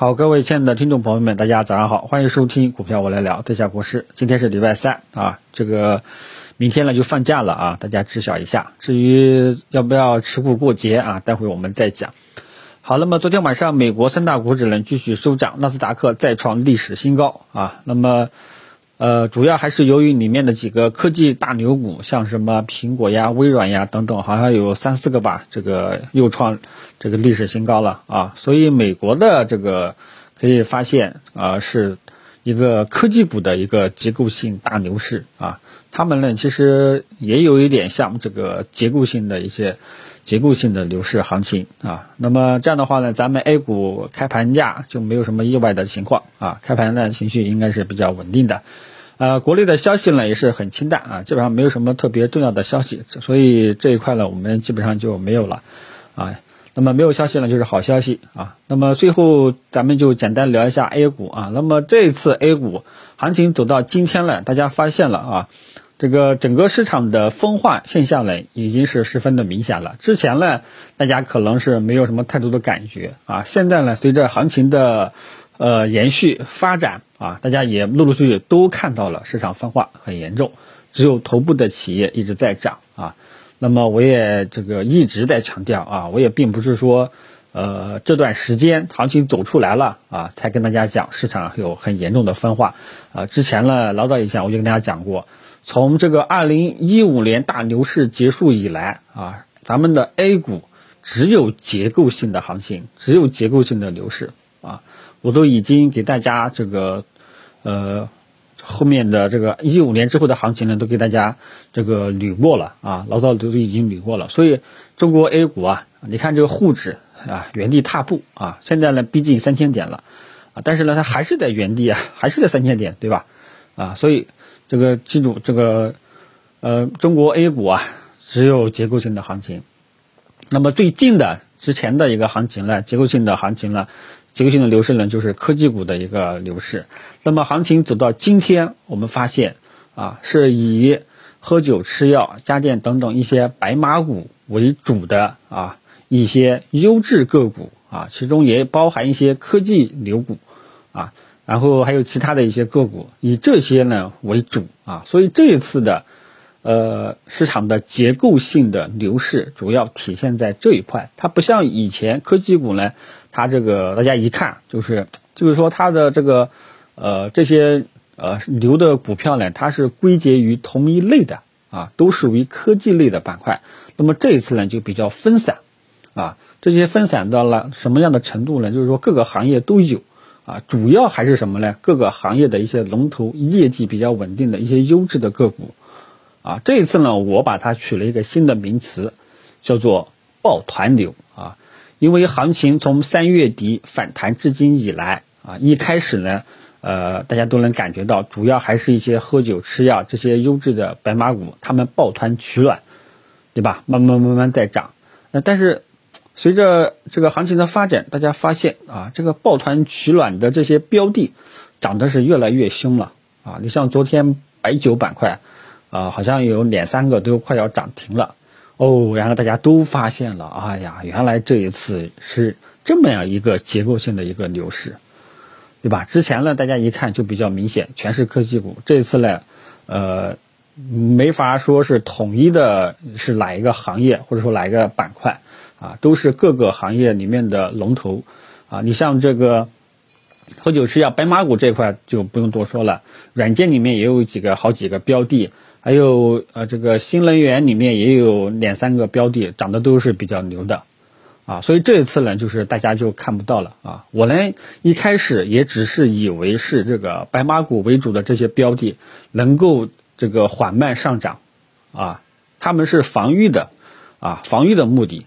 好，各位亲爱的听众朋友们，大家早上好，欢迎收听股票我来聊，这下国师。今天是礼拜三啊，这个明天呢就放假了啊，大家知晓一下。至于要不要持股过节啊，待会我们再讲。好，那么昨天晚上美国三大股指呢继续收涨，纳斯达克再创历史新高啊。那么呃，主要还是由于里面的几个科技大牛股，像什么苹果呀、微软呀等等，好像有三四个吧，这个又创。这个历史新高了啊，所以美国的这个可以发现啊，是一个科技股的一个结构性大牛市啊。他们呢，其实也有一点像这个结构性的一些结构性的牛市行情啊。那么这样的话呢，咱们 A 股开盘价就没有什么意外的情况啊，开盘的情绪应该是比较稳定的。呃，国内的消息呢也是很清淡啊，基本上没有什么特别重要的消息，所以这一块呢，我们基本上就没有了啊。那么没有消息呢，就是好消息啊。那么最后咱们就简单聊一下 A 股啊。那么这一次 A 股行情走到今天了，大家发现了啊，这个整个市场的分化现象呢，已经是十分的明显了。之前呢，大家可能是没有什么太多的感觉啊。现在呢，随着行情的呃延续发展啊，大家也陆陆续续都看到了市场分化很严重，只有头部的企业一直在涨啊。那么我也这个一直在强调啊，我也并不是说，呃，这段时间行情走出来了啊，才跟大家讲市场有很严重的分化啊。之前呢，老早以前我就跟大家讲过，从这个二零一五年大牛市结束以来啊，咱们的 A 股只有结构性的行情，只有结构性的牛市啊，我都已经给大家这个，呃。后面的这个一五年之后的行情呢，都给大家这个捋过了啊，老早都已经捋过了。所以中国 A 股啊，你看这个沪指啊，原地踏步啊，现在呢逼近三千点了啊，但是呢它还是在原地啊，还是在三千点，对吧？啊，所以这个记住这个呃，中国 A 股啊，只有结构性的行情。那么最近的之前的一个行情呢，结构性的行情呢。结构性的牛市呢，就是科技股的一个牛市。那么行情走到今天，我们发现啊，是以喝酒、吃药、家电等等一些白马股为主的啊一些优质个股啊，其中也包含一些科技牛股啊，然后还有其他的一些个股，以这些呢为主啊。所以这一次的呃市场的结构性的牛市，主要体现在这一块。它不像以前科技股呢。它这个大家一看就是，就是说它的这个，呃，这些呃牛的股票呢，它是归结于同一类的啊，都属于科技类的板块。那么这一次呢就比较分散，啊，这些分散到了什么样的程度呢？就是说各个行业都有，啊，主要还是什么呢？各个行业的一些龙头业绩比较稳定的一些优质的个股，啊，这一次呢我把它取了一个新的名词，叫做抱团牛啊。因为行情从三月底反弹至今以来啊，一开始呢，呃，大家都能感觉到，主要还是一些喝酒吃药这些优质的白马股，他们抱团取暖，对吧？慢慢慢慢在涨。那但是随着这个行情的发展，大家发现啊，这个抱团取暖的这些标的涨的是越来越凶了啊！你像昨天白酒板块啊，好像有两三个都快要涨停了。哦，然后大家都发现了，哎呀，原来这一次是这么样一个结构性的一个牛市，对吧？之前呢，大家一看就比较明显，全是科技股。这一次呢，呃，没法说是统一的，是哪一个行业或者说哪一个板块啊，都是各个行业里面的龙头啊。你像这个喝酒吃药白马股这块就不用多说了，软件里面也有几个好几个标的。还有呃，这个新能源里面也有两三个标的涨的都是比较牛的，啊，所以这一次呢，就是大家就看不到了啊。我呢一开始也只是以为是这个白马股为主的这些标的能够这个缓慢上涨，啊，他们是防御的，啊，防御的目的，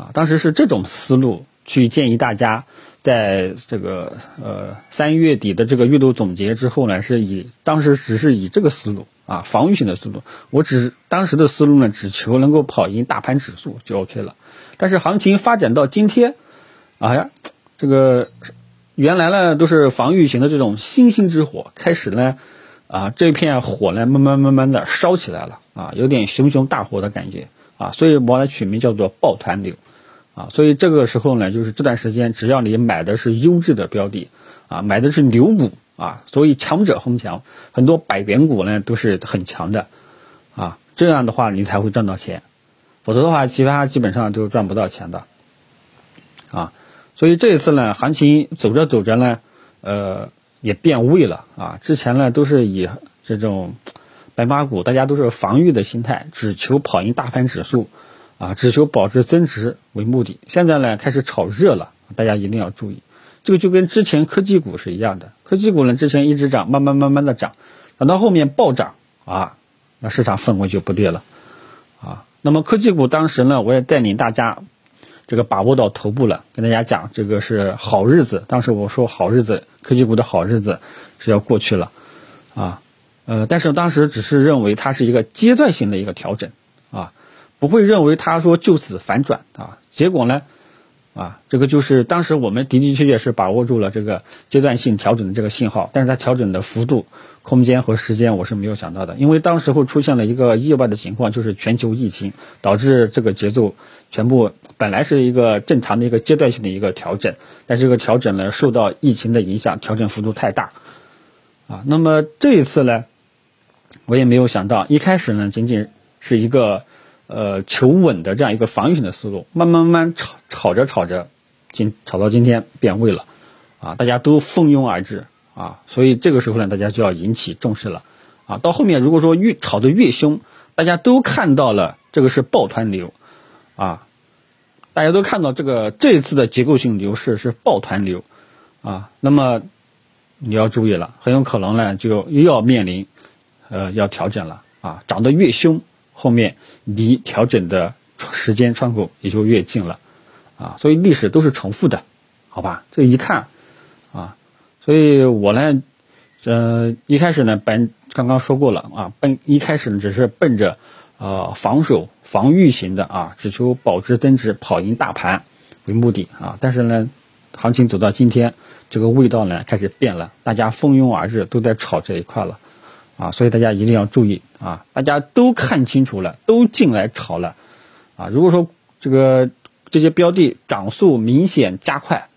啊，当时是这种思路去建议大家。在这个呃三月底的这个月度总结之后呢，是以当时只是以这个思路啊防御性的思路，我只当时的思路呢，只求能够跑赢大盘指数就 OK 了。但是行情发展到今天，哎呀，这个原来呢都是防御型的这种星星之火，开始呢啊这片火呢慢慢慢慢的烧起来了啊，有点熊熊大火的感觉啊，所以我把它取名叫做抱团流。啊，所以这个时候呢，就是这段时间，只要你买的是优质的标的，啊，买的是牛股啊，所以强者恒强，很多百元股呢都是很强的，啊，这样的话你才会赚到钱，否则的话，其他基本上都赚不到钱的，啊，所以这一次呢，行情走着走着呢，呃，也变味了啊，之前呢都是以这种白马股，大家都是防御的心态，只求跑赢大盘指数。啊，只求保值增值为目的。现在呢，开始炒热了，大家一定要注意。这个就跟之前科技股是一样的，科技股呢之前一直涨，慢慢慢慢的涨，等到后面暴涨啊，那市场氛围就不对了啊。那么科技股当时呢，我也带领大家这个把握到头部了，跟大家讲这个是好日子。当时我说好日子，科技股的好日子是要过去了啊。呃，但是当时只是认为它是一个阶段性的一个调整啊。不会认为他说就此反转啊，结果呢，啊，这个就是当时我们的的确确是把握住了这个阶段性调整的这个信号，但是它调整的幅度、空间和时间我是没有想到的，因为当时会出现了一个意外的情况，就是全球疫情导致这个节奏全部本来是一个正常的一个阶段性的一个调整，但这个调整呢受到疫情的影响，调整幅度太大，啊，那么这一次呢，我也没有想到，一开始呢仅仅是一个。呃，求稳的这样一个防御性的思路，慢慢慢慢炒炒着炒着，今炒到今天变味了，啊，大家都蜂拥而至啊，所以这个时候呢，大家就要引起重视了，啊，到后面如果说越炒得越凶，大家都看到了这个是抱团流，啊，大家都看到这个这一次的结构性牛市是抱团流，啊，那么你要注意了，很有可能呢就又要面临，呃，要调整了，啊，涨得越凶。后面离调整的时间窗口也就越近了，啊，所以历史都是重复的，好吧？这一看，啊，所以我呢，呃，一开始呢，本刚刚说过了啊，奔一开始呢只是奔着呃防守防御型的啊，只求保值增值、跑赢大盘为目的啊，但是呢，行情走到今天，这个味道呢开始变了，大家蜂拥而至，都在炒这一块了。啊，所以大家一定要注意啊！大家都看清楚了，都进来炒了，啊，如果说这个这些标的涨速明显加快，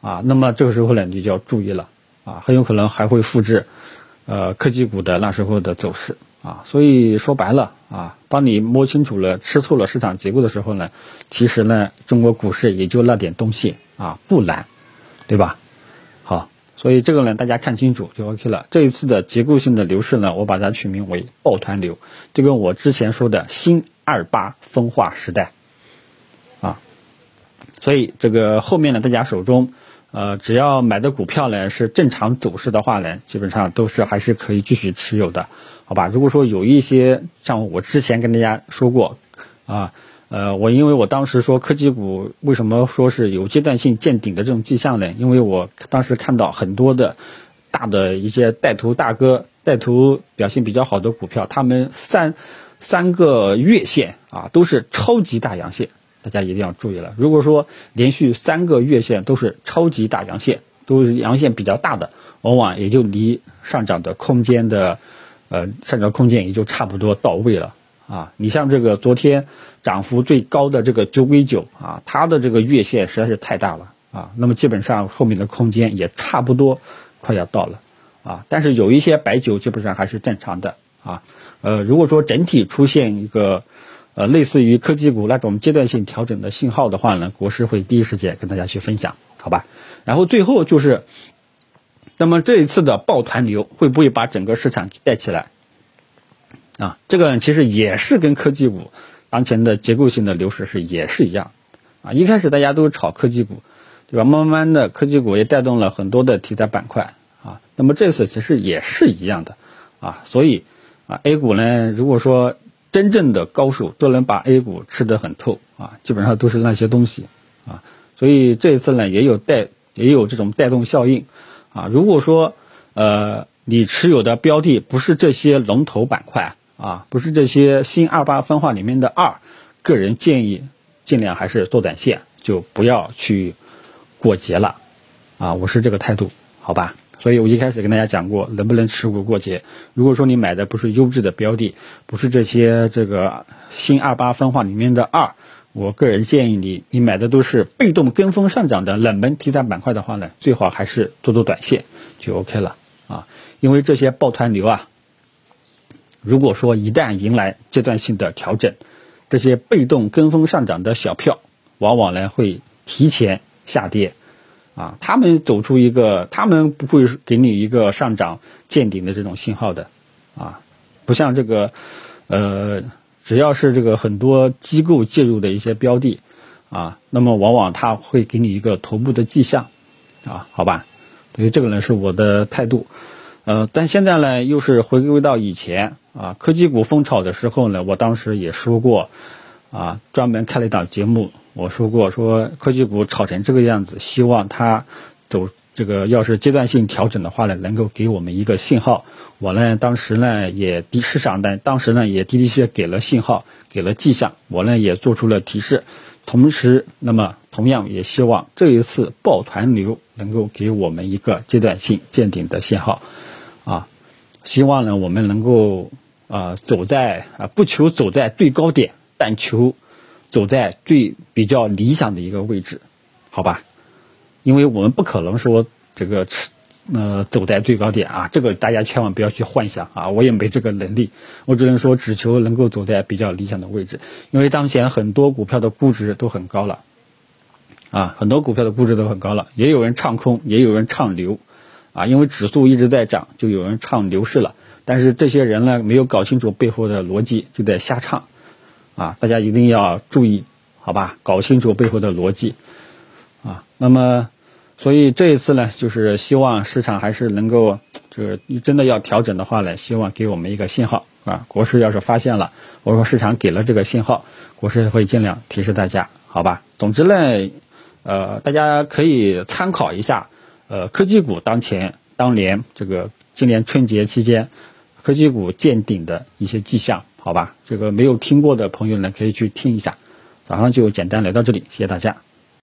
啊，那么这个时候呢，你就要注意了，啊，很有可能还会复制，呃，科技股的那时候的走势，啊，所以说白了，啊，当你摸清楚了、吃透了市场结构的时候呢，其实呢，中国股市也就那点东西，啊，不难，对吧？所以这个呢，大家看清楚就 OK 了。这一次的结构性的牛市呢，我把它取名为抱团流，就跟我之前说的新二八分化时代，啊，所以这个后面呢，大家手中，呃，只要买的股票呢是正常走势的话呢，基本上都是还是可以继续持有的，好吧？如果说有一些像我之前跟大家说过，啊。呃我因为我当时说科技股为什么说是有阶段性见顶的这种迹象呢？因为我当时看到很多的大的一些带头大哥、带头表现比较好的股票，他们三三个月线啊都是超级大阳线，大家一定要注意了。如果说连续三个月线都是超级大阳线，都是阳线比较大的，往往也就离上涨的空间的呃上涨空间也就差不多到位了。啊，你像这个昨天涨幅最高的这个九鬼九啊，它的这个月线实在是太大了啊，那么基本上后面的空间也差不多快要到了啊，但是有一些白酒基本上还是正常的啊，呃，如果说整体出现一个呃类似于科技股那种阶段性调整的信号的话呢，国师会第一时间跟大家去分享，好吧？然后最后就是，那么这一次的抱团流会不会把整个市场带起来？啊，这个其实也是跟科技股当前的结构性的流失是也是一样，啊，一开始大家都炒科技股，对吧？慢慢的科技股也带动了很多的题材板块，啊，那么这次其实也是一样的，啊，所以啊，A 股呢，如果说真正的高手都能把 A 股吃得很透，啊，基本上都是那些东西，啊，所以这一次呢也有带也有这种带动效应，啊，如果说呃你持有的标的不是这些龙头板块。啊，不是这些新二八分化里面的二，个人建议尽量还是做短线，就不要去过节了。啊，我是这个态度，好吧？所以我一开始跟大家讲过，能不能持股过节？如果说你买的不是优质的标的，不是这些这个新二八分化里面的二，我个人建议你，你买的都是被动跟风上涨的冷门题材板块的话呢，最好还是做做短线就 OK 了啊。因为这些抱团流啊，如果说一旦迎来阶段性的调整，这些被动跟风上涨的小票，往往呢会提前下跌啊。他们走出一个，他们不会给你一个上涨见顶的这种信号的啊，不像这个呃。只要是这个很多机构介入的一些标的，啊，那么往往它会给你一个头部的迹象，啊，好吧，所以这个呢是我的态度，呃，但现在呢又是回归到以前啊，科技股风炒的时候呢，我当时也说过，啊，专门开了一档节目，我说过说科技股炒成这个样子，希望它走。这个要是阶段性调整的话呢，能够给我们一个信号。我呢，当时呢也的市场呢，当时呢也的的确确给了信号，给了迹象。我呢也做出了提示。同时，那么同样也希望这一次抱团流能够给我们一个阶段性见顶的信号。希望呢我们能够啊走在啊不求走在最高点，但求走在最比较理想的一个位置，好吧？因为我们不可能说这个吃，呃，走在最高点啊，这个大家千万不要去幻想啊，我也没这个能力，我只能说只求能够走在比较理想的位置。因为当前很多股票的估值都很高了，啊，很多股票的估值都很高了，也有人唱空，也有人唱牛，啊，因为指数一直在涨，就有人唱牛市了。但是这些人呢，没有搞清楚背后的逻辑，就在瞎唱，啊，大家一定要注意，好吧，搞清楚背后的逻辑，啊，那么。所以这一次呢，就是希望市场还是能够，就是真的要调整的话呢，希望给我们一个信号啊。国师要是发现了，我说市场给了这个信号，国师会尽量提示大家，好吧？总之呢，呃，大家可以参考一下，呃，科技股当前当年这个今年春节期间科技股见顶的一些迹象，好吧？这个没有听过的朋友呢，可以去听一下。早上就简单聊到这里，谢谢大家。